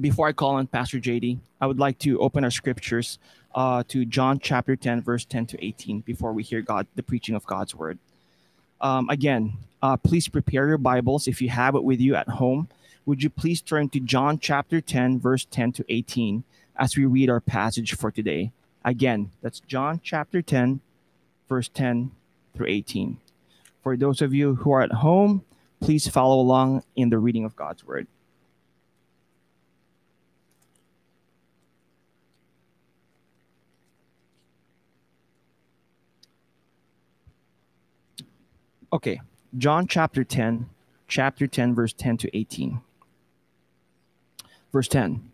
before I call on Pastor JD, I would like to open our scriptures uh, to John chapter 10, verse 10 to 18, before we hear God, the preaching of God's word. Um, again, uh, please prepare your Bibles if you have it with you at home. Would you please turn to John chapter 10, verse 10 to 18, as we read our passage for today? Again, that's John chapter 10, verse 10 through 18. For those of you who are at home, please follow along in the reading of God's word. Okay, John chapter 10, chapter 10, verse 10 to 18. Verse 10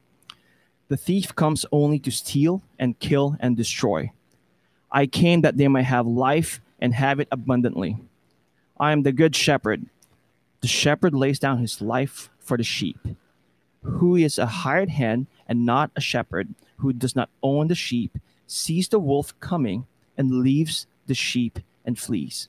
The thief comes only to steal and kill and destroy. I came that they might have life and have it abundantly. I am the good shepherd. The shepherd lays down his life for the sheep. Who is a hired hand and not a shepherd, who does not own the sheep, sees the wolf coming and leaves the sheep and flees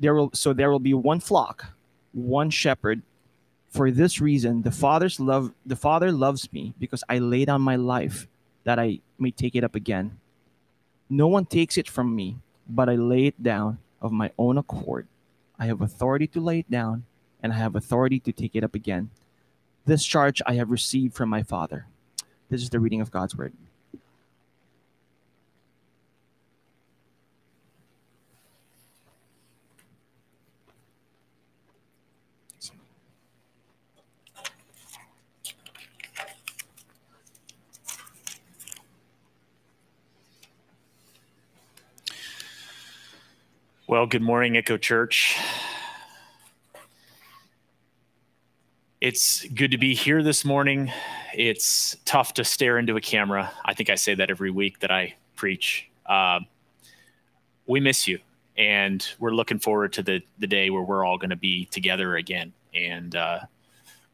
there will so there will be one flock, one shepherd. For this reason, the father's love the father loves me because I lay down my life that I may take it up again. No one takes it from me, but I lay it down of my own accord. I have authority to lay it down, and I have authority to take it up again. This charge I have received from my Father. This is the reading of God's word. Well, good morning, Echo Church. It's good to be here this morning. It's tough to stare into a camera. I think I say that every week that I preach. Uh, we miss you, and we're looking forward to the the day where we're all going to be together again. And uh,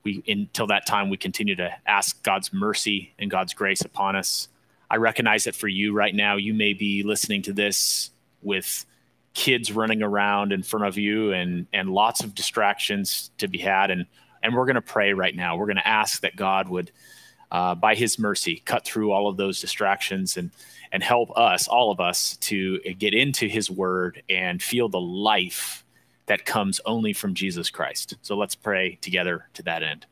we, until that time, we continue to ask God's mercy and God's grace upon us. I recognize that for you right now, you may be listening to this with kids running around in front of you and and lots of distractions to be had. And and we're going to pray right now. We're going to ask that god would uh, by his mercy cut through all of those distractions and and help us all of us to get into his word and feel the life that comes only from jesus christ. So let's pray together to that end.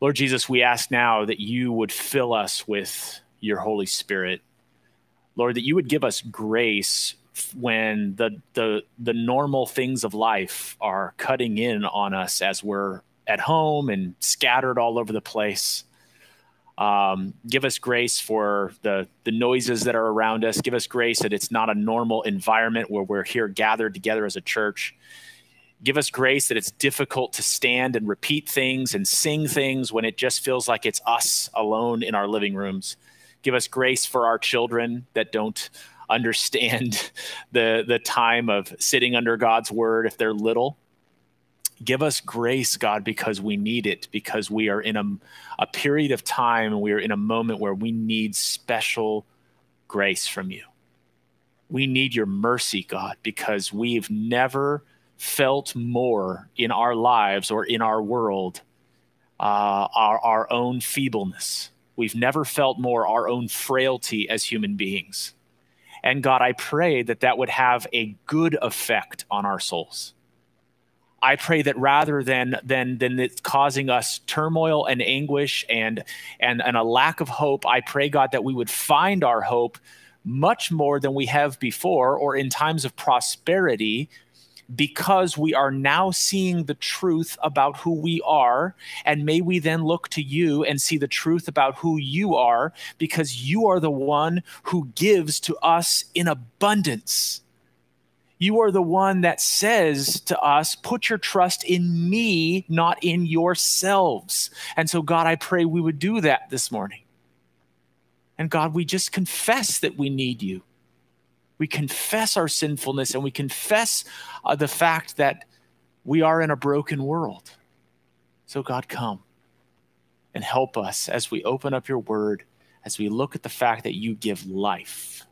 Lord jesus we ask now that you would fill us with your holy spirit. Lord that you would give us grace when the the the normal things of life are cutting in on us as we're at home and scattered all over the place. Um, give us grace for the the noises that are around us. Give us grace that it's not a normal environment where we're here gathered together as a church. Give us grace that it's difficult to stand and repeat things and sing things when it just feels like it's us alone in our living rooms. Give us grace for our children that don't understand the the time of sitting under God's word if they're little. Give us grace, God, because we need it, because we are in a, a period of time and we are in a moment where we need special grace from you. We need your mercy, God, because we've never felt more in our lives or in our world uh, our, our own feebleness. We've never felt more our own frailty as human beings. And God, I pray that that would have a good effect on our souls. I pray that rather than than than it's causing us turmoil and anguish and and and a lack of hope, I pray God that we would find our hope much more than we have before or in times of prosperity because we are now seeing the truth about who we are. And may we then look to you and see the truth about who you are, because you are the one who gives to us in abundance. You are the one that says to us, put your trust in me, not in yourselves. And so, God, I pray we would do that this morning. And God, we just confess that we need you. We confess our sinfulness and we confess uh, the fact that we are in a broken world. So, God, come and help us as we open up your word, as we look at the fact that you give life.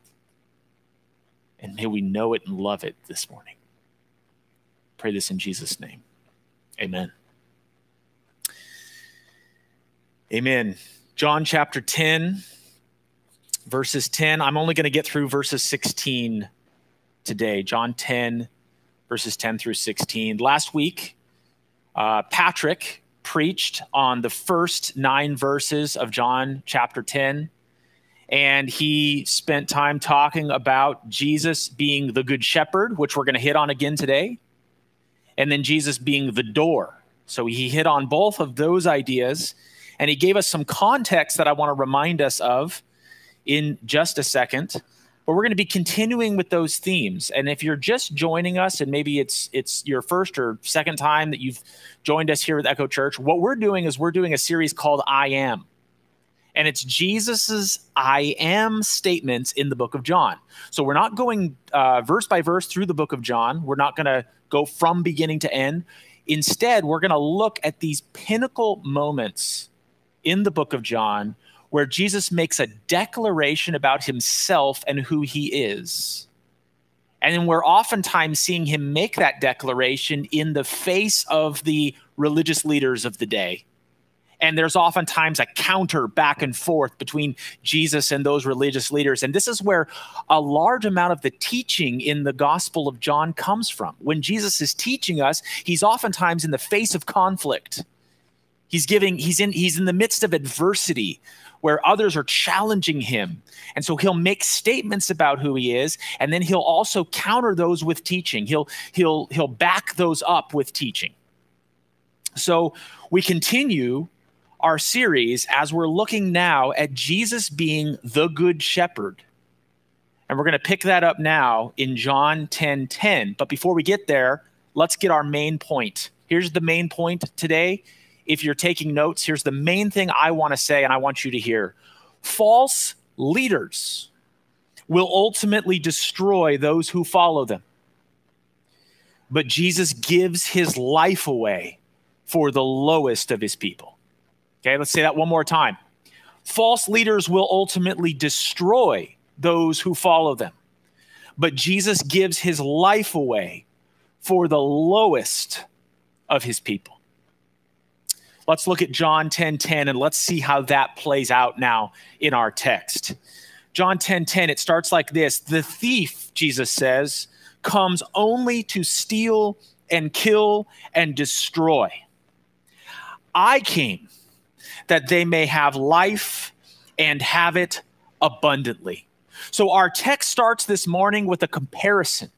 And may we know it and love it this morning. Pray this in Jesus' name. Amen. Amen. John chapter 10, verses 10. I'm only going to get through verses 16 today. John 10, verses 10 through 16. Last week, uh, Patrick preached on the first nine verses of John chapter 10 and he spent time talking about Jesus being the good shepherd, which we're going to hit on again today, and then Jesus being the door. So he hit on both of those ideas, and he gave us some context that I want to remind us of in just a second. But we're going to be continuing with those themes. And if you're just joining us, and maybe it's it's your first or second time that you've joined us here at Echo Church, what we're doing is we're doing a series called I Am and it's Jesus's I am statements in the book of John. So we're not going uh, verse by verse through the book of John. We're not going to go from beginning to end. Instead, we're going to look at these pinnacle moments in the book of John where Jesus makes a declaration about himself and who he is. And we're oftentimes seeing him make that declaration in the face of the religious leaders of the day and there's oftentimes a counter back and forth between Jesus and those religious leaders. And this is where a large amount of the teaching in the Gospel of John comes from. When Jesus is teaching us, he's oftentimes in the face of conflict. He's giving, he's in, he's in the midst of adversity where others are challenging him. And so he'll make statements about who he is, and then he'll also counter those with teaching. He'll he'll he'll back those up with teaching. So we continue our series as we're looking now at Jesus being the good shepherd. And we're going to pick that up now in John 10 10. But before we get there, let's get our main point. Here's the main point today. If you're taking notes, here's the main thing I want to say and I want you to hear. False leaders will ultimately destroy those who follow them. But Jesus gives his life away for the lowest of his people. Okay, let's say that one more time. False leaders will ultimately destroy those who follow them, but Jesus gives his life away for the lowest of his people. Let's look at John 10 10 and let's see how that plays out now in our text. John 10 10, it starts like this The thief, Jesus says, comes only to steal and kill and destroy. I came that they may have life and have it abundantly. So our text starts this morning with a comparison.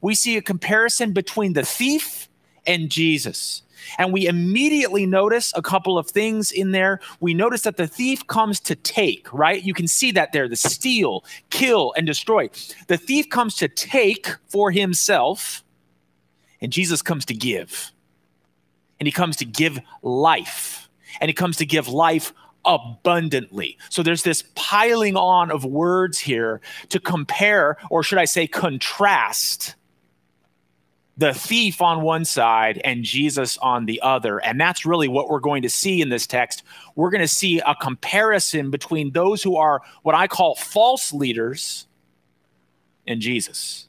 We see a comparison between the thief and Jesus. And we immediately notice a couple of things in there. We notice that the thief comes to take, right? You can see that there the steal, kill, and destroy. The thief comes to take for himself, and Jesus comes to give. And he comes to give life and he comes to give life abundantly. So there's this piling on of words here to compare, or should I say, contrast the thief on one side and Jesus on the other. And that's really what we're going to see in this text. We're going to see a comparison between those who are what I call false leaders and Jesus.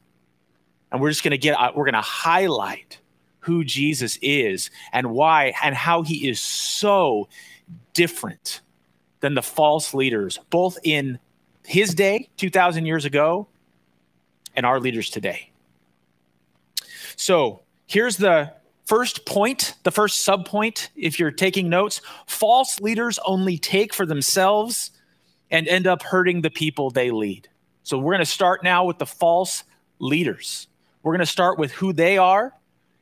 And we're just going to get, we're going to highlight who Jesus is and why and how he is so different than the false leaders, both in his day, 2,000 years ago, and our leaders today. So here's the first point, the first subpoint, if you're taking notes false leaders only take for themselves and end up hurting the people they lead. So we're going to start now with the false leaders. We're going to start with who they are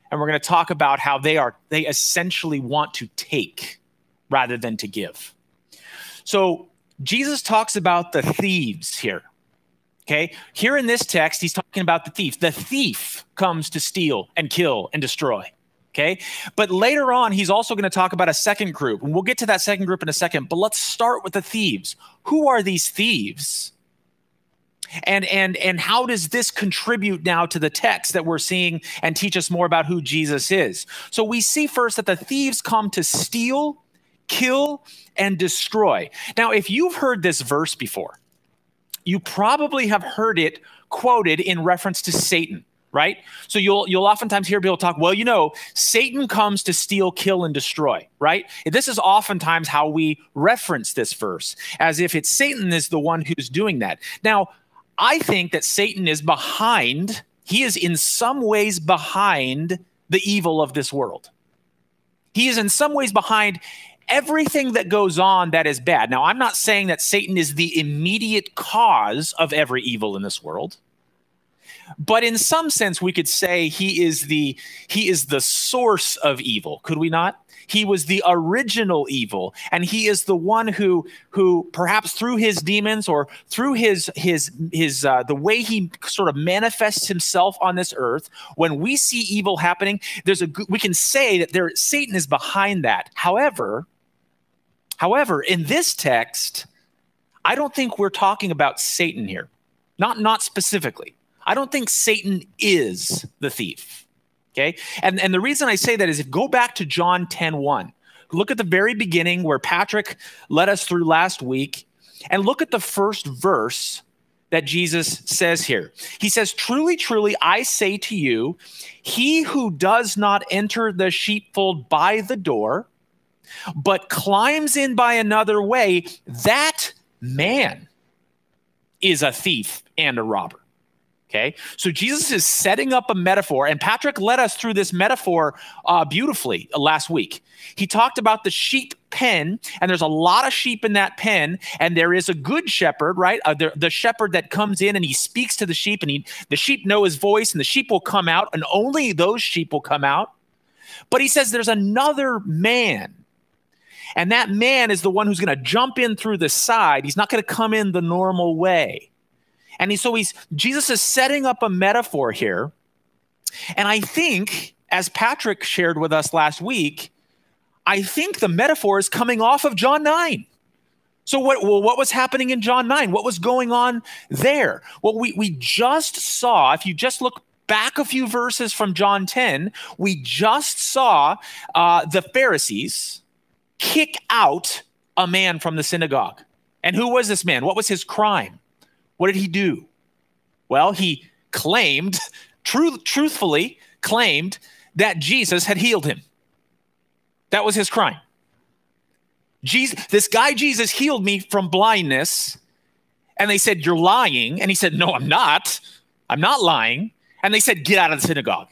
and we're going to talk about how they are they essentially want to take rather than to give. So Jesus talks about the thieves here. Okay. Here in this text, he's talking about the thief. The thief comes to steal and kill and destroy. Okay. But later on, he's also going to talk about a second group. And we'll get to that second group in a second. But let's start with the thieves. Who are these thieves? And and and how does this contribute now to the text that we're seeing and teach us more about who Jesus is? So we see first that the thieves come to steal, kill, and destroy. Now, if you've heard this verse before, you probably have heard it quoted in reference to Satan right? So you'll you'll oftentimes hear people talk, well, you know, Satan comes to steal, kill, and destroy, right? This is oftentimes how we reference this verse, as if it's Satan is the one who's doing that. Now, I think that Satan is behind, he is in some ways behind the evil of this world. He is in some ways behind everything that goes on that is bad. Now, I'm not saying that Satan is the immediate cause of every evil in this world. But in some sense, we could say he is the he is the source of evil, could we not? He was the original evil, and he is the one who who perhaps through his demons or through his his his uh, the way he sort of manifests himself on this earth. When we see evil happening, there's a we can say that there Satan is behind that. However, however, in this text, I don't think we're talking about Satan here. Not not specifically. I don't think Satan is the thief. Okay. And, and the reason I say that is if go back to John 10 1, look at the very beginning where Patrick led us through last week, and look at the first verse that Jesus says here. He says, Truly, truly, I say to you, he who does not enter the sheepfold by the door, but climbs in by another way, that man is a thief and a robber. Okay. So Jesus is setting up a metaphor, and Patrick led us through this metaphor uh, beautifully uh, last week. He talked about the sheep pen, and there's a lot of sheep in that pen, and there is a good shepherd, right? Uh, the, the shepherd that comes in and he speaks to the sheep, and he, the sheep know his voice, and the sheep will come out, and only those sheep will come out. But he says there's another man and that man is the one who's going to jump in through the side. He's not going to come in the normal way. And he, so he's Jesus is setting up a metaphor here. And I think, as Patrick shared with us last week, I think the metaphor is coming off of John 9. So what well, what was happening in John 9? What was going on there? Well, we, we just saw, if you just look back a few verses from John 10, we just saw uh, the Pharisees kick out a man from the synagogue. And who was this man? What was his crime? What did he do? Well, he claimed, truth, truthfully claimed that Jesus had healed him. That was his crime. Jesus, this guy Jesus healed me from blindness. And they said, You're lying. And he said, No, I'm not. I'm not lying. And they said, Get out of the synagogue.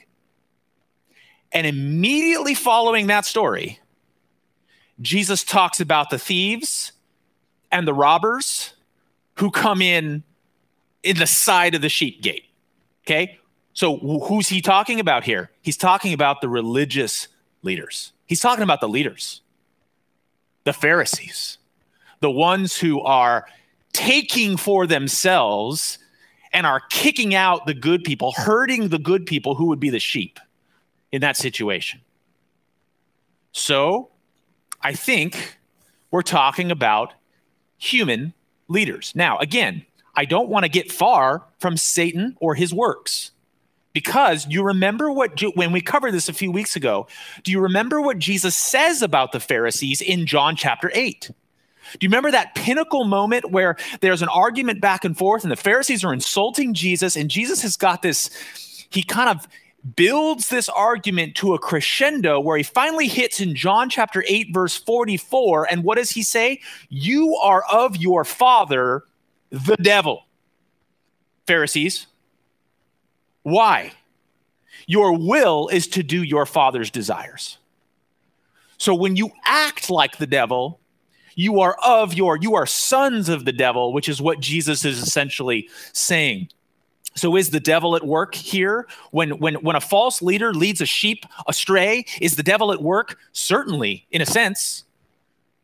And immediately following that story, Jesus talks about the thieves and the robbers who come in in the side of the sheep gate. Okay. So who's he talking about here? He's talking about the religious leaders. He's talking about the leaders, the Pharisees, the ones who are taking for themselves and are kicking out the good people, hurting the good people who would be the sheep in that situation. So I think we're talking about human leaders. Now, again, I don't want to get far from Satan or his works. Because you remember what, when we covered this a few weeks ago, do you remember what Jesus says about the Pharisees in John chapter 8? Do you remember that pinnacle moment where there's an argument back and forth and the Pharisees are insulting Jesus and Jesus has got this, he kind of builds this argument to a crescendo where he finally hits in John chapter 8, verse 44. And what does he say? You are of your father, the devil. Pharisees, why? Your will is to do your father's desires. So when you act like the devil, you are of your you are sons of the devil, which is what Jesus is essentially saying. So is the devil at work here? When when when a false leader leads a sheep astray, is the devil at work? Certainly, in a sense.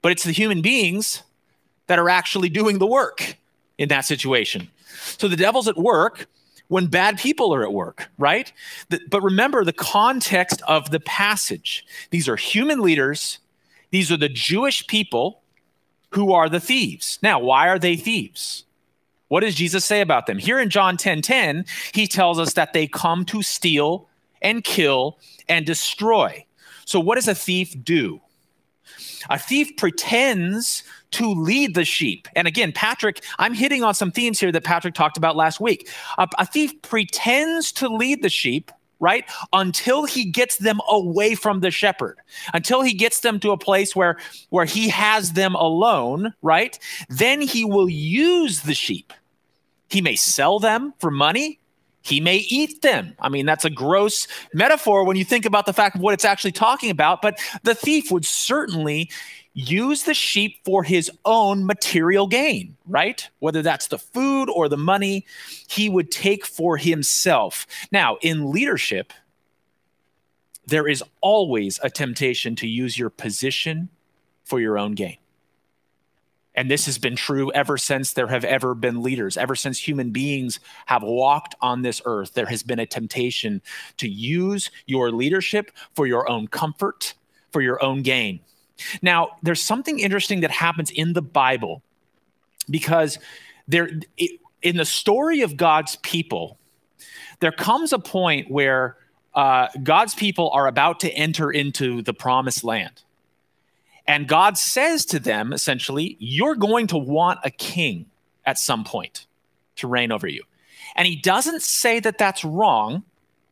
But it's the human beings that are actually doing the work in that situation. So the devil's at work when bad people are at work, right? The, but remember the context of the passage. These are human leaders, these are the Jewish people who are the thieves. Now, why are they thieves? What does Jesus say about them? Here in John 10 10, he tells us that they come to steal and kill and destroy. So, what does a thief do? A thief pretends to lead the sheep. And again, Patrick, I'm hitting on some themes here that Patrick talked about last week. A, a, thief pretends to lead the sheep, right? Until he gets them away from the shepherd, until he gets them to a place where, where he has them alone, right? Then he will use the sheep. He may sell them for money. He may eat them. I mean, that's a gross metaphor when you think about the fact of what it's actually talking about. But the thief would certainly use the sheep for his own material gain, right? Whether that's the food or the money, he would take for himself. Now, in leadership, there is always a temptation to use your position for your own gain. And this has been true ever since there have ever been leaders. Ever since human beings have walked on this earth, there has been a temptation to use your leadership for your own comfort, for your own gain. Now, there's something interesting that happens in the Bible because there in the story of God's people, there comes a point where uh, God's people are about to enter into the promised land. And God says to them essentially, You're going to want a king at some point to reign over you. And he doesn't say that that's wrong,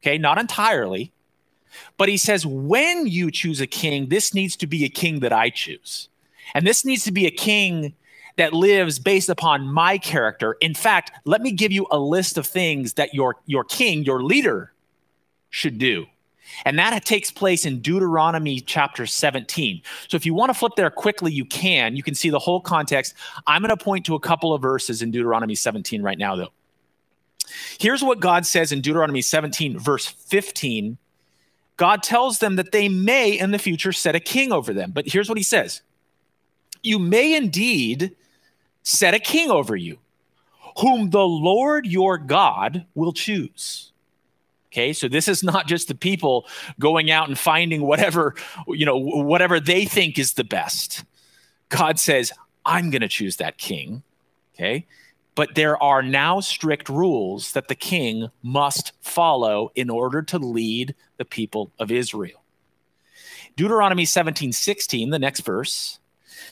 okay, not entirely. But he says, when you choose a king, this needs to be a king that I choose. And this needs to be a king that lives based upon my character. In fact, let me give you a list of things that your, your king, your leader, should do. And that takes place in Deuteronomy chapter 17. So if you want to flip there quickly, you can. You can see the whole context. I'm going to point to a couple of verses in Deuteronomy 17 right now, though. Here's what God says in Deuteronomy 17, verse 15 God tells them that they may in the future set a king over them. But here's what he says You may indeed set a king over you, whom the Lord your God will choose. Okay, so this is not just the people going out and finding whatever, you know, whatever they think is the best. God says, I'm going to choose that king. Okay, but there are now strict rules that the king must follow in order to lead the people of Israel. Deuteronomy 17 16, the next verse,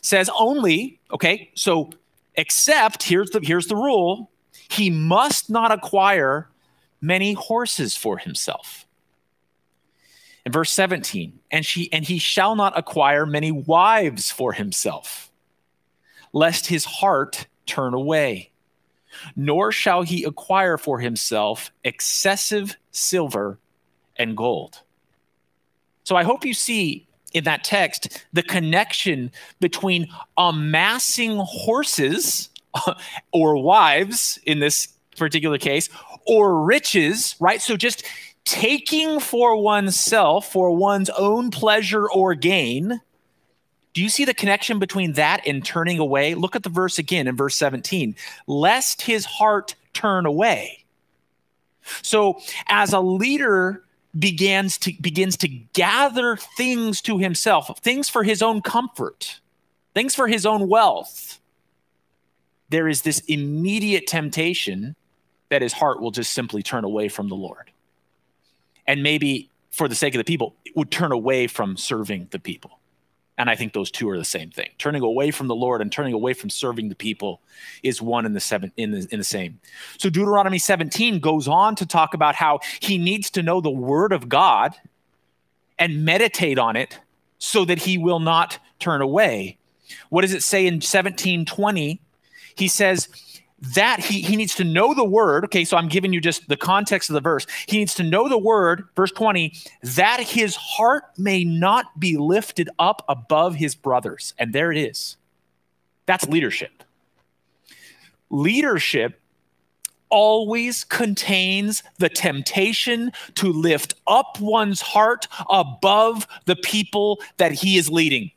says only, okay, so except here's the here's the rule, he must not acquire many horses for himself. In verse 17, and she and he shall not acquire many wives for himself, lest his heart turn away nor shall he acquire for himself excessive silver and gold. So I hope you see in that text the connection between amassing horses or wives in this particular case or riches, right? So just taking for oneself for one's own pleasure or gain do you see the connection between that and turning away? Look at the verse again in verse 17. Lest his heart turn away. So as a leader begins to begins to gather things to himself, things for his own comfort, things for his own wealth, there is this immediate temptation that his heart will just simply turn away from the Lord. And maybe for the sake of the people, it would turn away from serving the people. And I think those two are the same thing. Turning away from the Lord and turning away from serving the people is one in the seven in the in the same. So Deuteronomy 17 goes on to talk about how he needs to know the word of God and meditate on it so that he will not turn away. What does it say in 1720? He says, that he, he needs to know the word. Okay, so I'm giving you just the context of the verse. He needs to know the word, verse 20, that his heart may not be lifted up above his brothers. And there it is. That's leadership. Leadership always contains the temptation to lift up one's heart above the people that he is leading.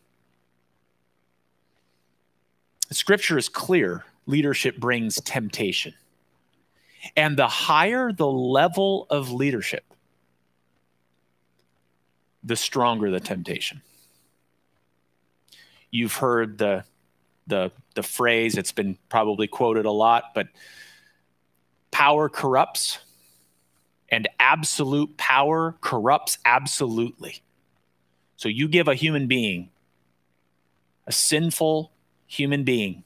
Scripture is clear leadership brings temptation. And the higher the level of leadership, the stronger the temptation. You've heard the the the phrase it's been probably quoted a lot but power corrupts and absolute power corrupts absolutely so you give a human being a sinful human being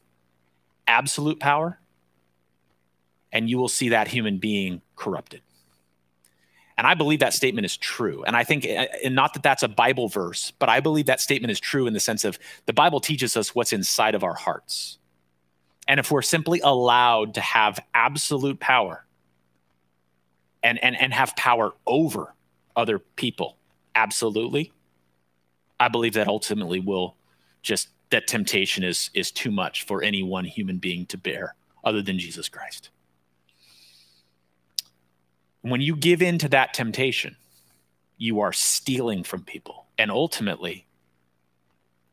absolute power and you will see that human being corrupted and I believe that statement is true. And I think, uh, and not that that's a Bible verse, but I believe that statement is true in the sense of the Bible teaches us what's inside of our hearts. And if we're simply allowed to have absolute power and, and, and have power over other people, absolutely, I believe that ultimately will just, that temptation is, is too much for any one human being to bear other than Jesus Christ when you give in to that temptation, you are stealing from people. And ultimately,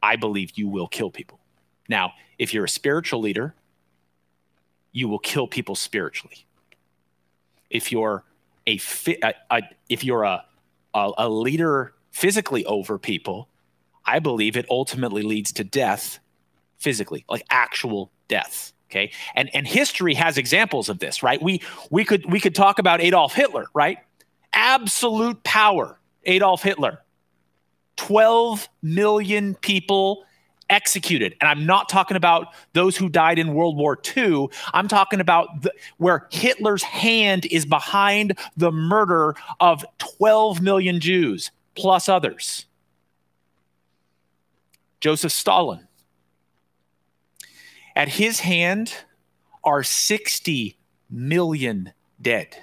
I believe you will kill people. Now, if you're a spiritual leader, you will kill people spiritually. If you're a, a, a if you're a, a, a leader physically over people, I believe it ultimately leads to death physically, like actual death. Okay. And and history has examples of this, right? We we could we could talk about Adolf Hitler, right? Absolute power, Adolf Hitler. 12 million people executed. And I'm not talking about those who died in World War II. I'm talking about the, where Hitler's hand is behind the murder of 12 million Jews plus others. Joseph Stalin, at his hand are 60 million dead,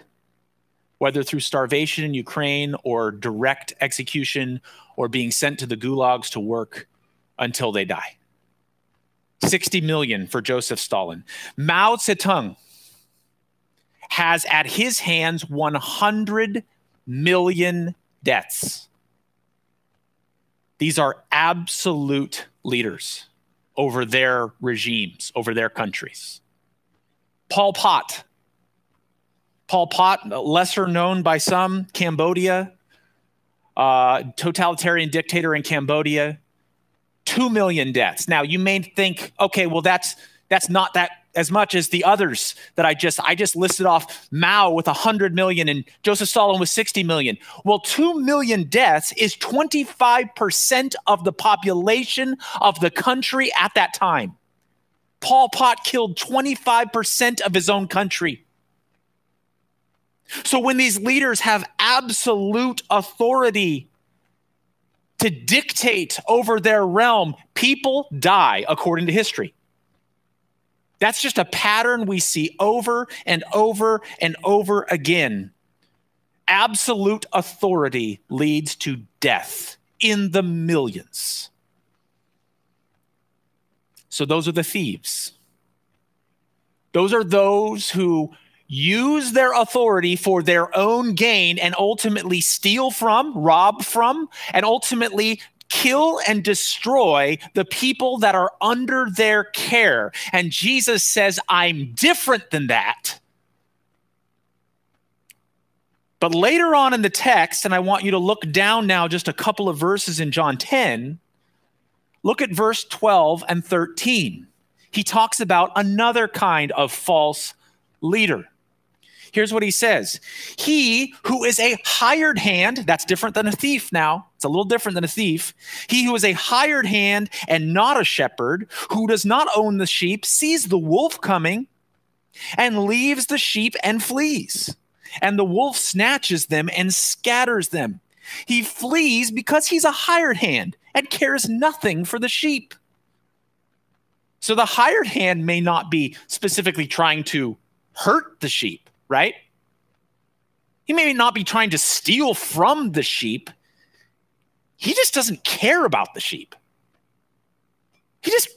whether through starvation in Ukraine or direct execution or being sent to the gulags to work until they die. 60 million for Joseph Stalin. Mao Zedong has at his hands 100 million deaths. These are absolute leaders over their regimes, over their countries. Pol Pot. Pol Pot, lesser known by some, Cambodia, uh, totalitarian dictator in Cambodia, two million deaths. Now you may think, okay, well that's that's not that as much as the others that I just I just listed off Mao with 100 million and Joseph Stalin with 60 million. Well, 2 million deaths is 25% of the population of the country at that time. Pol Pot killed 25% of his own country. So when these leaders have absolute authority to dictate over their realm, people die according to history. That's just a pattern we see over and over and over again. Absolute authority leads to death in the millions. So, those are the thieves. Those are those who use their authority for their own gain and ultimately steal from, rob from, and ultimately kill and destroy the people that are under their care. And Jesus says, I'm different than that. But later on in the text, and I want you to look down now just a couple of verses in John 10, look at verse 12 and 13. He talks about another kind of false leader. Here's what he says He who is a hired hand, that's different than a thief now. It's a little different than a thief. He who is a hired hand and not a shepherd, who does not own the sheep, sees the wolf coming and leaves the sheep and flees. And the wolf snatches them and scatters them. He flees because he's a hired hand and cares nothing for the sheep. So the hired hand may not be specifically trying to hurt the sheep right? He may not be trying to steal from the sheep. He just doesn't care about the sheep. He just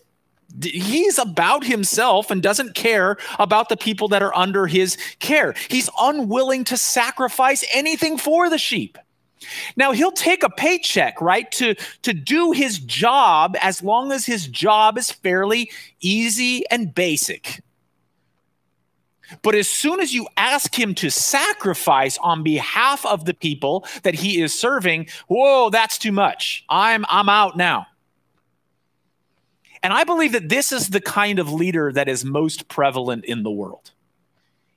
he's about himself and doesn't care about the people that are under his care. He's unwilling to sacrifice anything for the sheep. Now he'll take a paycheck, right, to to do his job as long as his job is fairly easy and basic But as soon as you ask him to sacrifice on behalf of the people that he is serving, whoa, that's too much. I'm I'm out now. And I believe that this is the kind of leader that is most prevalent in the world.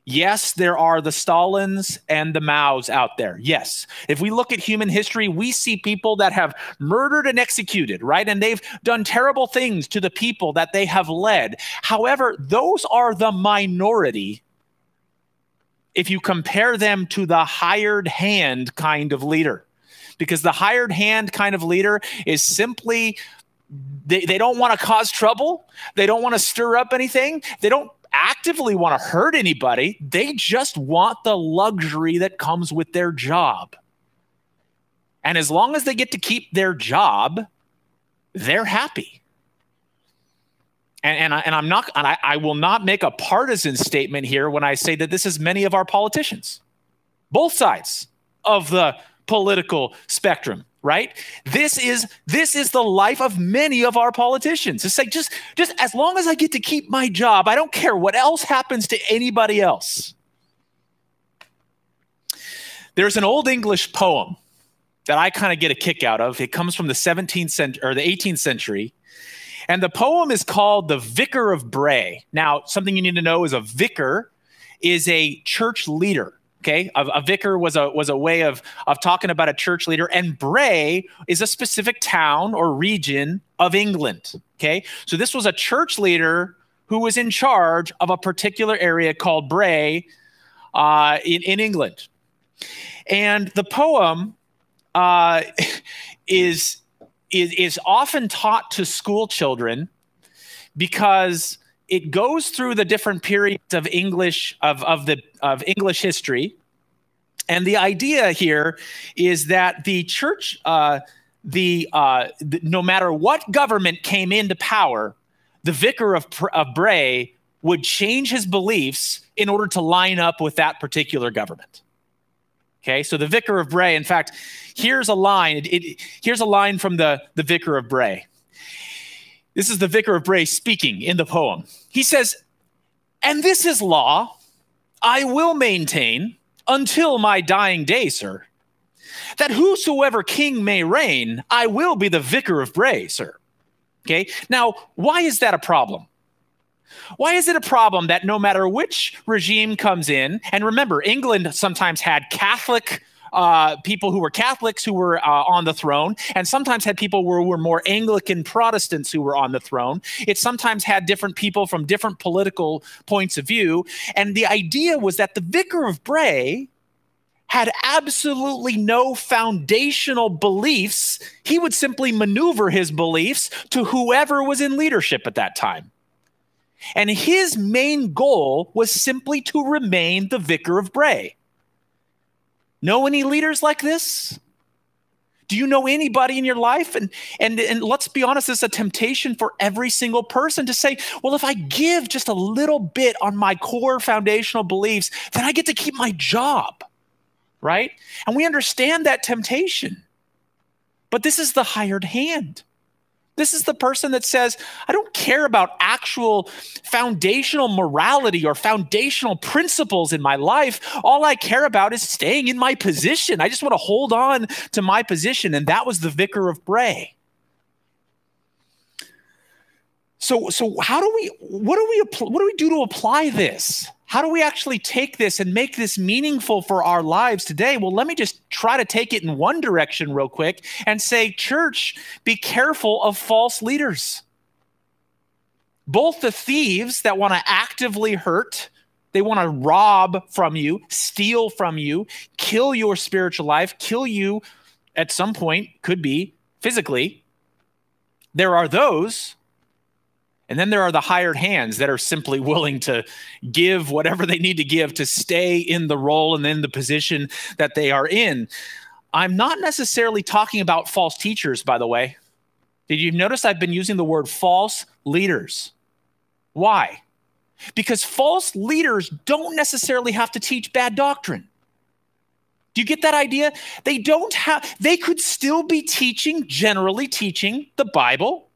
Yes, there are the Stalins and the Maos out there. Yes. If we look at human history, we see people that have murdered and executed, right? And they've done terrible things to the people that they have led. However, those are the minority if you compare them to the hired hand kind of leader. Because the hired hand kind of leader is simply they, they don't want to cause trouble. They don't want to stir up anything. They don't actively want to hurt anybody. They just want the luxury that comes with their job. And as long as they get to keep their job, they're happy. And, and, I, and I'm not, and I, I will not make a partisan statement here when I say that this is many of our politicians, both sides of the political spectrum right? This is this is the life of many of our politicians. It's like just just as long as i get to keep my job i don't care what else happens to anybody else. There's an old english poem that i kind of get a kick out of. It comes from the 17th century or the 18th century and the poem is called the vicar of bray. Now something you need to know is a vicar is a church leader Okay, a, a, vicar was a was a way of of talking about a church leader, and Bray is a specific town or region of England. Okay, so this was a church leader who was in charge of a particular area called Bray uh, in in England, and the poem uh, is is is often taught to school children because it goes through the different periods of English of, of the of English history, and the idea here is that the church, uh, the, uh, the, no matter what government came into power, the vicar of of Bray would change his beliefs in order to line up with that particular government. Okay, so the vicar of Bray. In fact, here's a line. It, it, here's a line from the the vicar of Bray. This is the vicar of Bray speaking in the poem. He says, And this is law I will maintain until my dying day, sir. That whosoever king may reign, I will be the vicar of Bray, sir. Okay, now, why is that a problem? Why is it a problem that no matter which regime comes in, and remember, England sometimes had Catholic uh, people who were Catholics who were uh, on the throne, and sometimes had people who were more Anglican Protestants who were on the throne. It sometimes had different people from different political points of view. And the idea was that the Vicar of Bray had absolutely no foundational beliefs. He would simply maneuver his beliefs to whoever was in leadership at that time. And his main goal was simply to remain the vicar of Bray. Know any leaders like this? Do you know anybody in your life? And and and let's be honest, it's a temptation for every single person to say, well, if I give just a little bit on my core foundational beliefs, then I get to keep my job. Right? And we understand that temptation. But this is the hired hand. This is the person that says, I don't care about actual foundational morality or foundational principles in my life. All I care about is staying in my position. I just want to hold on to my position. And that was the vicar of Bray. So, so how do we, what do we, what do we do to apply this? How do we actually take this and make this meaningful for our lives today? Well, let me just try to take it in one direction real quick and say, church, be careful of false leaders. Both the thieves that want to actively hurt, they want to rob from you, steal from you, kill your spiritual life, kill you at some point, could be physically. There are those and then there are the hired hands that are simply willing to give whatever they need to give to stay in the role and in the position that they are in. I'm not necessarily talking about false teachers, by the way. Did you notice I've been using the word false leaders? Why? Because false leaders don't necessarily have to teach bad doctrine. Do you get that idea? They don't have, they could still be teaching, generally teaching the Bible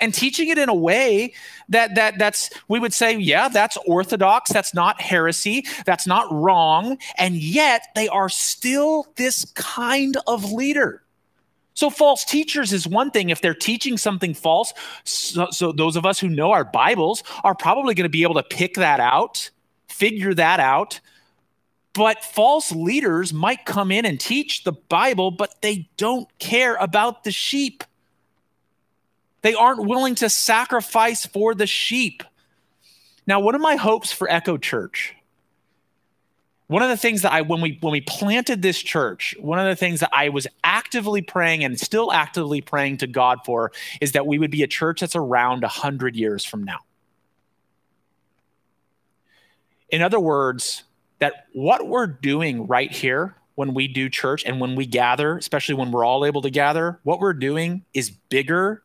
and teaching it in a way that that that's we would say yeah that's orthodox that's not heresy that's not wrong and yet they are still this kind of leader. So false teachers is one thing. If they're teaching something false so, so those of us who know our bibles are probably going to be able to pick that out figure that out. But false leaders might come in and teach the bible but they don't care about the sheep they aren't willing to sacrifice for the sheep. Now, one of my hopes for Echo Church, one of the things that I when we when we planted this church, one of the things that I was actively praying and still actively praying to God for is that we would be a church that's around 100 years from now. In other words, that what we're doing right here when we do church and when we gather, especially when we're all able to gather, what we're doing is bigger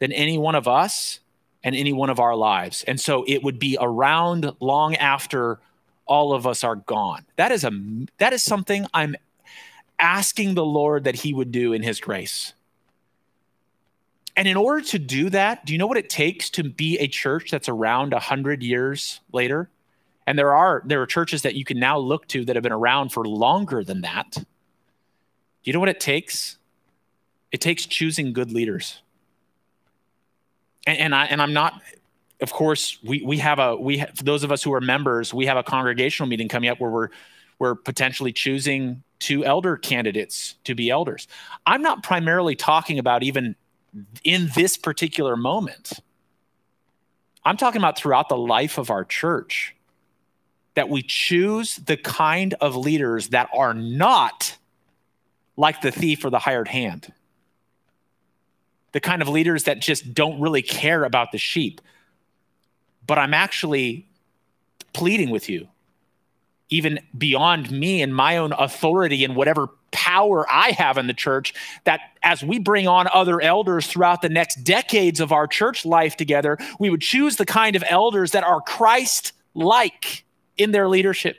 than any one of us and any one of our lives. And so it would be around long after all of us are gone. That is a that is something I'm asking the Lord that he would do in his grace. And in order to do that, do you know what it takes to be a church that's around 100 years later? And there are there are churches that you can now look to that have been around for longer than that. Do you know what it takes? It takes choosing good leaders and, and I and I'm not of course we we have a we have, those of us who are members we have a congregational meeting coming up where we're we're potentially choosing two elder candidates to be elders. I'm not primarily talking about even in this particular moment. I'm talking about throughout the life of our church that we choose the kind of leaders that are not like the thief or the hired hand the kind of leaders that just don't really care about the sheep. But I'm actually pleading with you, even beyond me and my own authority and whatever power I have in the church, that as we bring on other elders throughout the next decades of our church life together, we would choose the kind of elders that are Christ like in their leadership.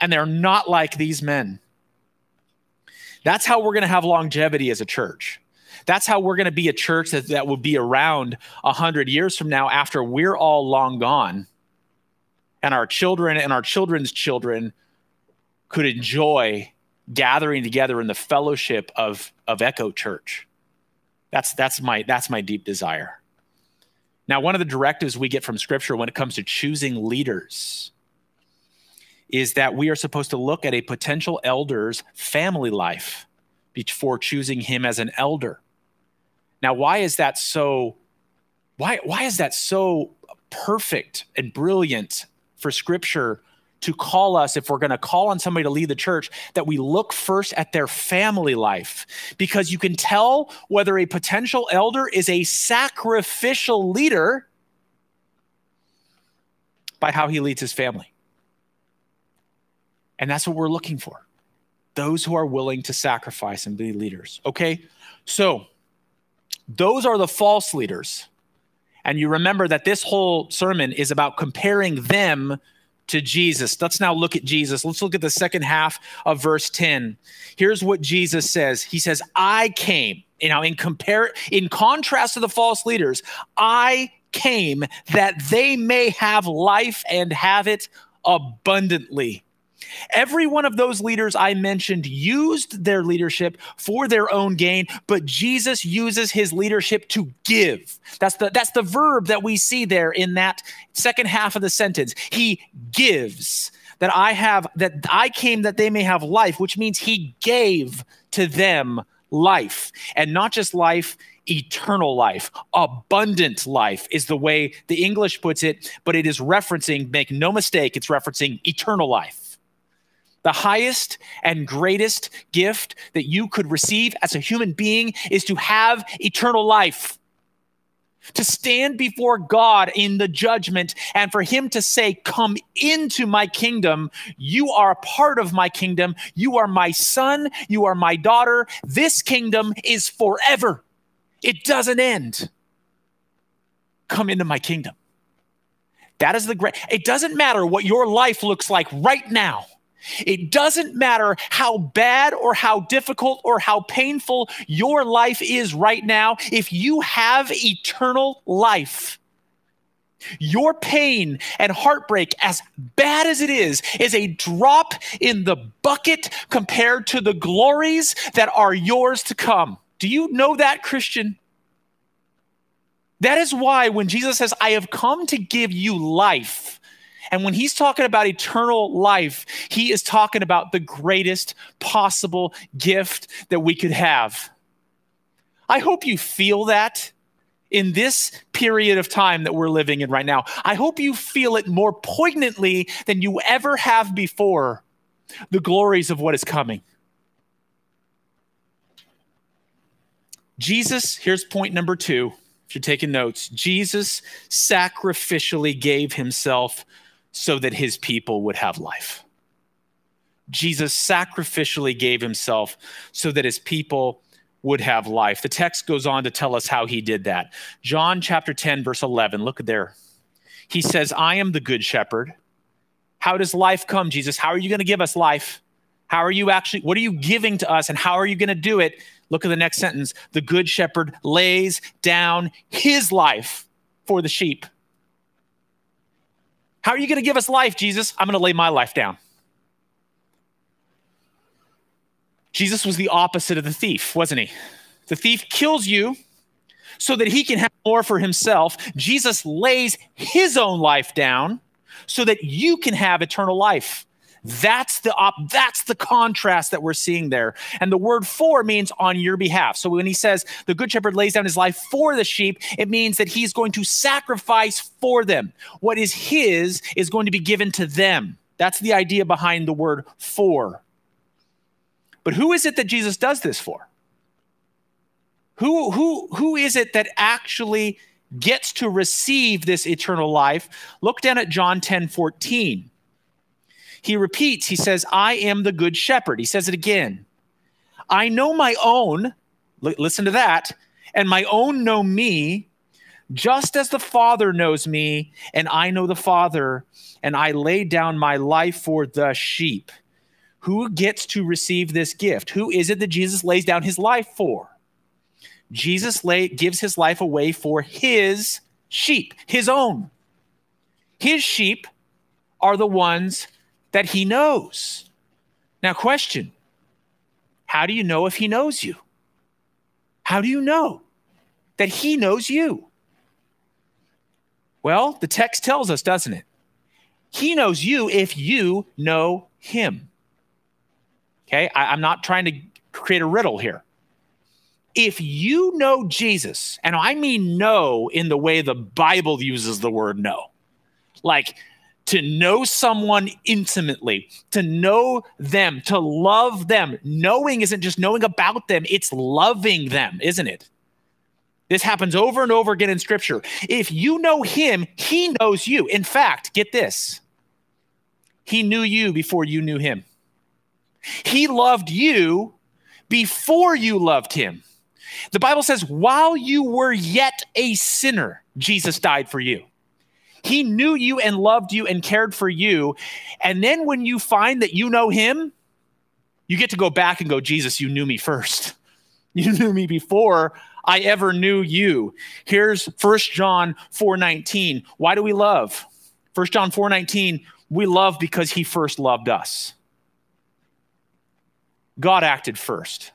And they're not like these men. That's how we're going to have longevity as a church. That's how we're going to be a church that, that will be around 100 years from now after we're all long gone. And our children and our children's children could enjoy gathering together in the fellowship of, of Echo Church. That's, that's, my, that's my deep desire. Now, one of the directives we get from Scripture when it comes to choosing leaders is that we are supposed to look at a potential elder's family life before choosing him as an elder. Now, why is that so? Why why is that so perfect and brilliant for Scripture to call us if we're going to call on somebody to lead the church that we look first at their family life because you can tell whether a potential elder is a sacrificial leader by how he leads his family. And that's what we're looking for those who are willing to sacrifice and be leaders. Okay, so those are the false leaders. And you remember that this whole sermon is about comparing them to Jesus. Let's now look at Jesus. Let's look at the second half of verse 10. Here's what Jesus says. He says, "I came." You know, in compare in contrast to the false leaders, I came that they may have life and have it abundantly. Every one of those leaders I mentioned used their leadership for their own gain, but Jesus uses his leadership to give. That's the that's the verb that we see there in that second half of the sentence. He gives that I have that I came that they may have life, which means he gave to them life and not just life eternal life abundant life is the way the english puts it but it is referencing make no mistake it's referencing eternal life the highest and greatest gift that you could receive as a human being is to have eternal life. To stand before God in the judgment and for Him to say, Come into my kingdom. You are a part of my kingdom. You are my son. You are my daughter. This kingdom is forever, it doesn't end. Come into my kingdom. That is the great. It doesn't matter what your life looks like right now It doesn't matter how bad or how difficult or how painful your life is right now. If you have eternal life, your pain and heartbreak, as bad as it is, is a drop in the bucket compared to the glories that are yours to come. Do you know that, Christian? That is why when Jesus says, I have come to give you life, and when he's talking about eternal life, he is talking about the greatest possible gift that we could have. I hope you feel that in this period of time that we're living in right now. I hope you feel it more poignantly than you ever have before the glories of what is coming. Jesus, here's point number two. If you're taking notes, Jesus sacrificially gave himself so that his people would have life. Jesus sacrificially gave himself so that his people would have life. The text goes on to tell us how he did that. John chapter 10, verse 11, look there. He says, I am the good shepherd. How does life come, Jesus? How are you going to give us life? How are you actually, what are you giving to us and how are you going to do it? Look at the next sentence. The good shepherd lays down his life for the sheep. How are you going to give us life, Jesus? I'm going to lay my life down. Jesus was the opposite of the thief, wasn't he? The thief kills you so that he can have more for himself. Jesus lays his own life down so that you can have eternal life. That's the op- that's the contrast that we're seeing there. And the word for means on your behalf. So when he says the good shepherd lays down his life for the sheep, it means that he's going to sacrifice for them. What is his is going to be given to them. That's the idea behind the word for. But who is it that Jesus does this for? Who, who, who is it that actually gets to receive this eternal life? Look down at John 10 14. He repeats, he says, I am the good shepherd. He says it again. I know my own, listen to that, and my own know me, just as the Father knows me, and I know the Father, and I lay down my life for the sheep. Who gets to receive this gift? Who is it that Jesus lays down his life for? Jesus lay, gives his life away for his sheep, his own. His sheep are the ones that he knows. Now, question How do you know if he knows you? How do you know that he knows you? Well, the text tells us, doesn't it? He knows you if you know him. Okay, I, am not trying to create a riddle here. If you know Jesus, and I mean know in the way the Bible uses the word know, like to know someone intimately, to know them, to love them. Knowing isn't just knowing about them, it's loving them, isn't it? This happens over and over again in scripture. If you know him, he knows you. In fact, get this he knew you before you knew him. He loved you before you loved him. The Bible says, while you were yet a sinner, Jesus died for you. He knew you and loved you and cared for you. And then when you find that you know him, you get to go back and go, Jesus, you knew me first. You knew me before I ever knew you. Here's First John 4:19. Why do we love? First John 4:19, we love because he first loved us. God acted first.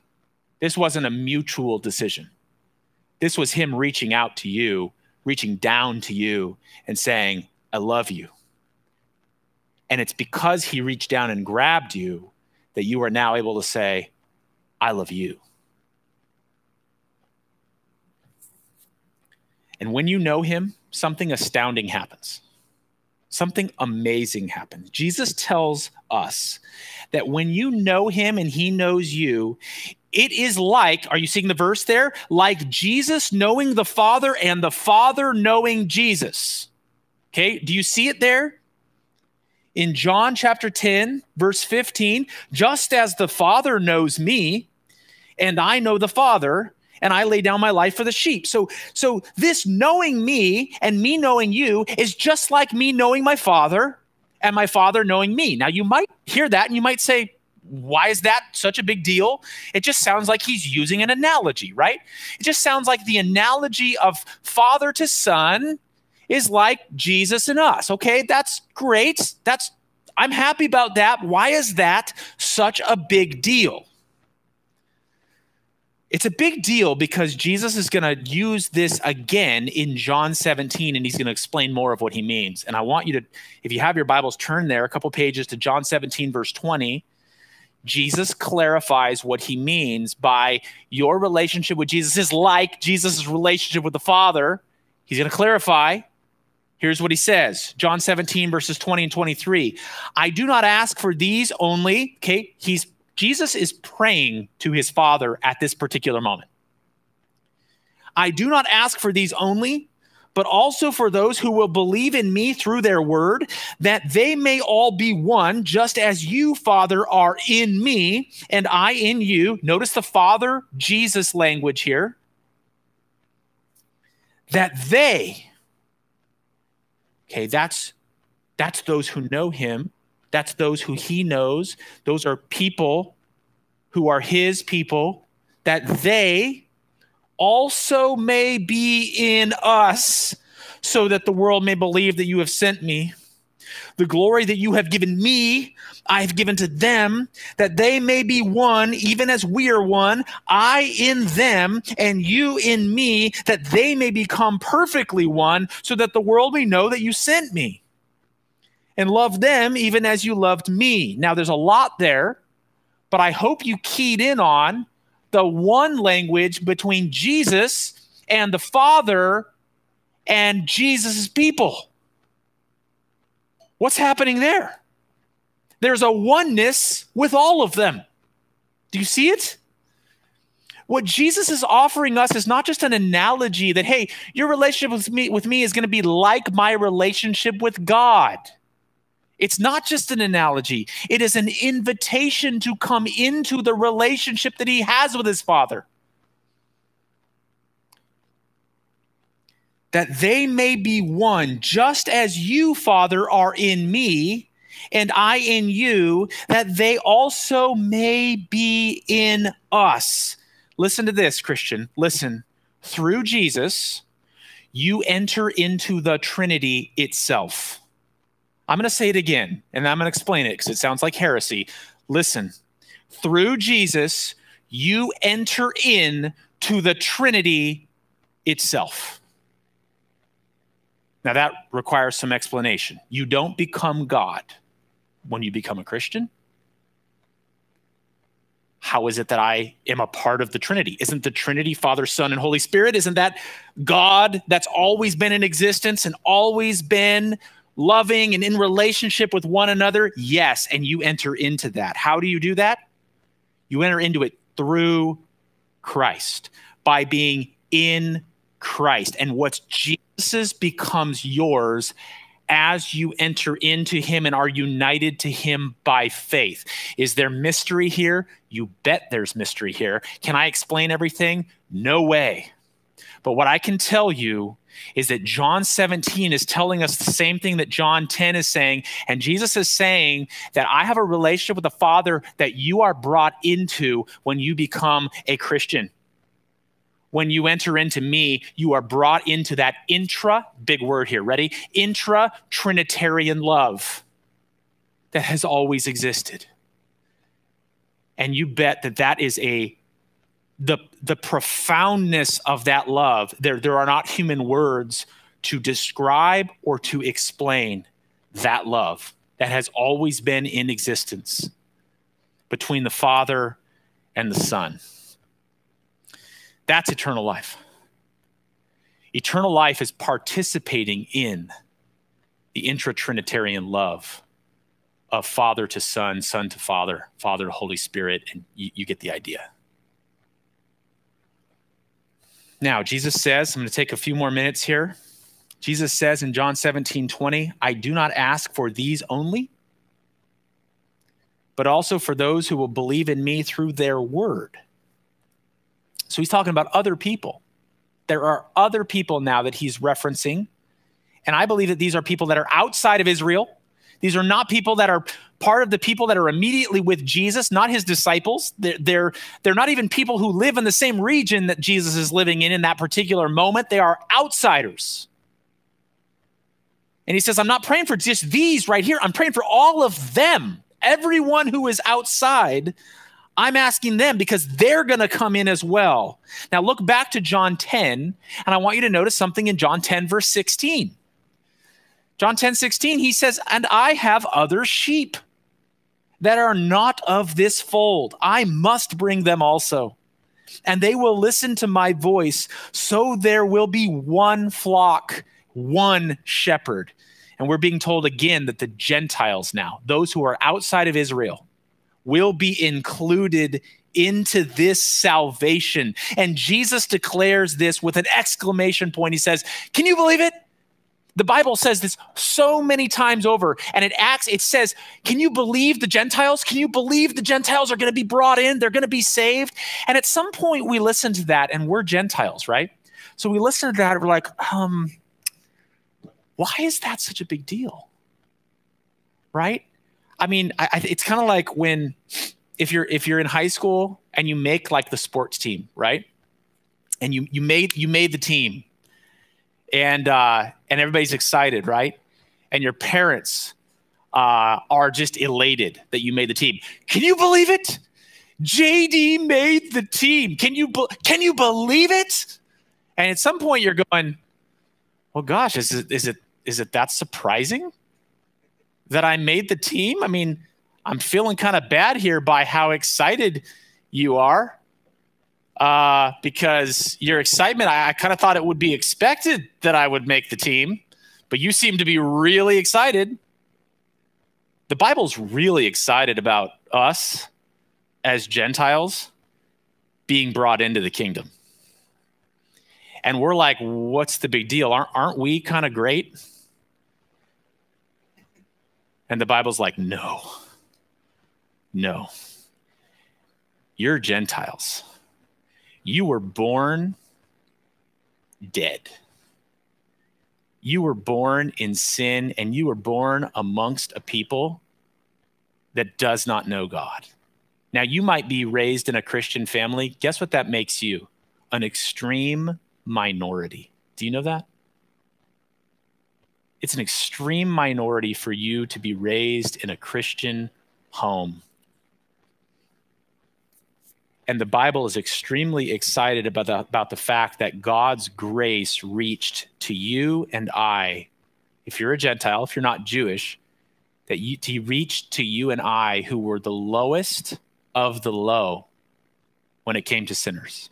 This wasn't a mutual decision. This was him reaching out to you, reaching down to you, and saying, I love you. And it's because he reached down and grabbed you that you are now able to say, I love you. And when you know him, something astounding happens something amazing happens. Jesus tells us that when you know him and he knows you, it is like, are you seeing the verse there? Like Jesus knowing the Father and the Father knowing Jesus. Okay, do you see it there? In John chapter 10, verse 15, just as the Father knows me and I know the Father, and I lay down my life for the sheep. So, so this knowing me and me knowing you is just like me knowing my father and my Father knowing me. Now, you might hear that and you might say, why is that such a big deal? It just sounds like he's using an analogy, right? It just sounds like the analogy of father to son is like Jesus and us. Okay, that's great. That's I'm happy about that. Why is that such a big deal? It's a big deal because Jesus is going to use this again in John 17 and he's going to explain more of what he means. And I want you to, if you have your Bibles, turn there a couple pages to John 17, verse 20. Jesus clarifies what he means by your relationship with Jesus is like Jesus' relationship with the Father. He's going to clarify. Here's what he says John 17, verses 20 and 23. I do not ask for these only. Okay, he's Jesus is praying to his Father at this particular moment. I do not ask for these only, but also for those who will believe in me through their word, that they may all be one, just as you, Father, are in me and I in you. Notice the Father Jesus language here. That they, okay, that's that's those who know him that's those who he knows. Those are people who are his people, that they also may be in us, so that the world may believe that you have sent me. The glory that you have given me, I have given to them, that they may be one, even as we are one, I in them, and you in me, that they may become perfectly one, so that the world may know that you sent me and love them even as you loved me. Now, there's a lot there, but I hope you keyed in on the one language between Jesus and the Father and Jesus' people. What's happening there? There's a oneness with all of them. Do you see it? What Jesus is offering us is not just an analogy that, hey, your relationship with me, with me is going to be like my relationship with God. It's not just an analogy, it is an invitation to come into the relationship that he has with his Father. That they may be one, just as you, Father, are in me and I in you, that they also may be in us. Listen to this, Christian. Listen. Through Jesus, you enter into the Trinity itself. I'm going to say it again and I'm going to explain it because it sounds like heresy. Listen, through Jesus, you enter in to the Trinity itself. Now, that requires some explanation. You don't become God when you become a Christian. How is it that I am a part of the Trinity? Isn't the Trinity Father, Son, and Holy Spirit? Isn't that God that's always been in existence and always been loving and in relationship with one another? Yes. And you enter into that. How do you do that? You enter into it through Christ by being in Christ. And what's Jesus's becomes yours as you enter into him and are united to him by faith. Is there mystery here? You bet there's mystery here. Can I explain everything? No way. But what I can tell you is that John 17 is telling us the same thing that John 10 is saying. And Jesus is saying that I have a relationship with the Father that you are brought into when you become a Christian. When you enter into me, you are brought into that intra, big word here, ready? Intra Trinitarian love that has always existed. And you bet that that is a the the profoundness of that love there there are not human words to describe or to explain that love that has always been in existence between the father and the son. That's eternal life. Eternal life is participating in the intra-trinitarian love of father to son son to father father to holy spirit and you, you get the idea now, Jesus says, I'm going to take a few more minutes here. Jesus says in John 17, 20, I do not ask for these only, but also for those who will believe in me through their word. So he's talking about other people. There are other people now that he's referencing. And I believe that these are people that are outside of Israel. These are not people that are part of the people that are immediately with Jesus, not his disciples. They're, they're, they're not even people who live in the same region that Jesus is living in in that particular moment. They are outsiders. And he says, I'm not praying for just these right here. I'm praying for all of them. Everyone who is outside, I'm asking them because they're going to come in as well. Now, look back to John 10, and I want you to notice something in John 10, verse 16. John 10 16, he says, And I have other sheep that are not of this fold. I must bring them also. And they will listen to my voice. So there will be one flock, one shepherd. And we're being told again that the Gentiles now, those who are outside of Israel, will be included into this salvation. And Jesus declares this with an exclamation point. He says, Can you believe it? The Bible says this so many times over, and it acts, it says, Can you believe the Gentiles? Can you believe the Gentiles are going to be brought in? They're going to be saved. And at some point, we listen to that, and we're Gentiles, right? So we listen to that, we're like, um, why is that such a big deal? Right? I mean, I, I, it's kind of like when if you're if you're in high school and you make like the sports team, right? And you you made you made the team and uh, and everybody's excited, right? And your parents uh, are just elated that you made the team. Can you believe it? JD made the team. Can you be- can you believe it? And at some point, you're going, "Well, gosh, is it is it is it that surprising that I made the team? I mean, I'm feeling kind of bad here by how excited you are." Uh, because your excitement, I, I kind of thought it would be expected that I would make the team, but you seem to be really excited. The Bible's really excited about us as Gentiles being brought into the kingdom. And we're like, what's the big deal? Aren't, aren't we kind of great? And the Bible's like, no, no. You're Gentiles you were born dead. You were born in sin and you were born amongst a people that does not know God. Now, you might be raised in a Christian family. Guess what that makes you? An extreme minority. Do you know that? It's an extreme minority for you to be raised in a Christian home and the Bible is extremely excited about the, about the fact that God's grace reached to you and I, if you're a Gentile, if you're not Jewish, that you, he reached to you and I who were the lowest of the low when it came to sinners.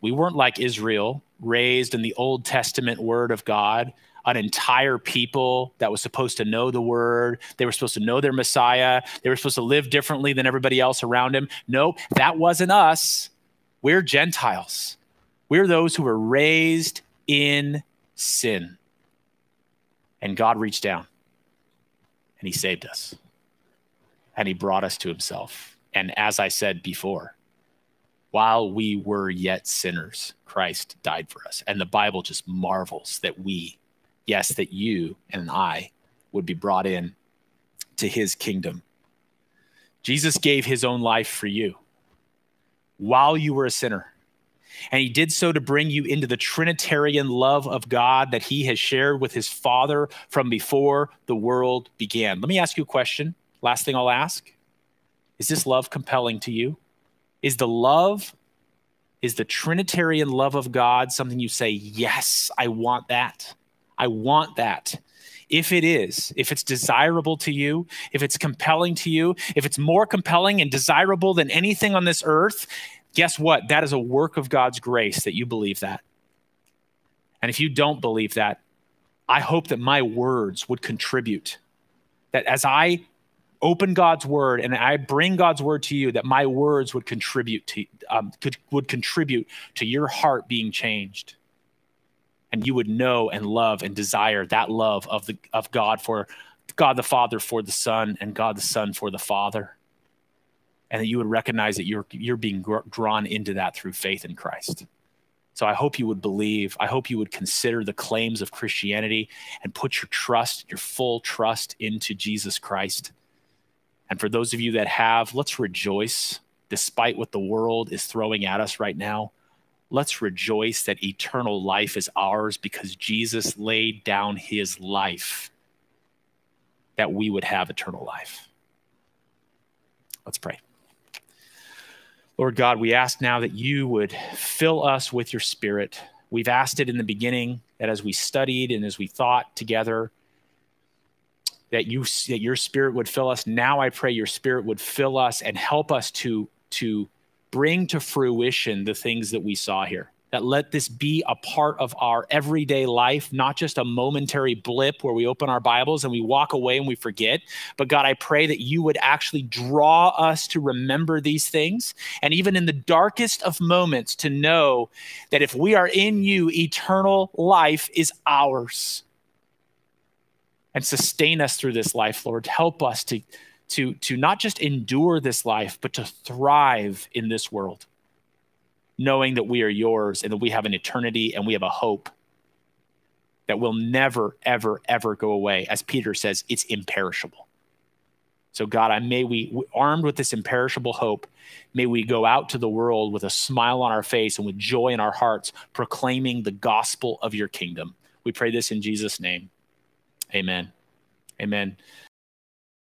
We weren't like Israel, raised in the Old Testament word of God, an entire people that was supposed to know the word. They were supposed to know their Messiah. They were supposed to live differently than everybody else around him. No, that wasn't us. We're Gentiles. We're those who were raised in sin. And God reached down and he saved us and he brought us to himself. And as I said before, while we were yet sinners, Christ died for us. And the Bible just marvels that we yes, that you and I would be brought in to his kingdom. Jesus gave his own life for you while you were a sinner. And he did so to bring you into the Trinitarian love of God that he has shared with his Father from before the world began. Let me ask you a question. Last thing I'll ask Is this love compelling to you? Is the love, is the Trinitarian love of God something you say, Yes, I want that? I want that. If it is, if it's desirable to you, if it's compelling to you, if it's more compelling and desirable than anything on this earth, guess what? That is a work of God's grace that you believe that. And if you don't believe that, I hope that my words would contribute. That as I open God's word and I bring God's word to you, that my words would contribute to um, could, would contribute to your heart being changed and you would know and love and desire that love of the of God for God the Father for the Son and God the Son for the Father. And that you would recognize that you're you're being drawn into that through faith in Christ. So I hope you would believe. I hope you would consider the claims of Christianity and put your trust, your full trust into Jesus Christ. And for those of you that have, let's rejoice despite what the world is throwing at us right now. Let's rejoice that eternal life is ours because Jesus laid down his life that we would have eternal life. Let's pray. Lord God, we ask now that you would fill us with your spirit. We've asked it in the beginning that as we studied and as we thought together, that you that your spirit would fill us. Now I pray your spirit would fill us and help us to to bring to fruition the things that we saw here that let this be a part of our everyday life, not just a momentary blip where we open our Bibles and we walk away and we forget. But God, I pray that you would actually draw us to remember these things. And even in the darkest of moments, to know that if we are in you, eternal life is ours. And sustain us through this life, Lord. Help us to, to, to not just endure this life, but to thrive in this world knowing that we are yours and that we have an eternity and we have a hope that will never, ever, ever go away. As Peter says, it's imperishable. So, God, I may we, armed with this imperishable hope, may we go out to the world with a smile on our face and with joy in our hearts, proclaiming the gospel of your kingdom. We pray this in Jesus' name. Amen. Amen.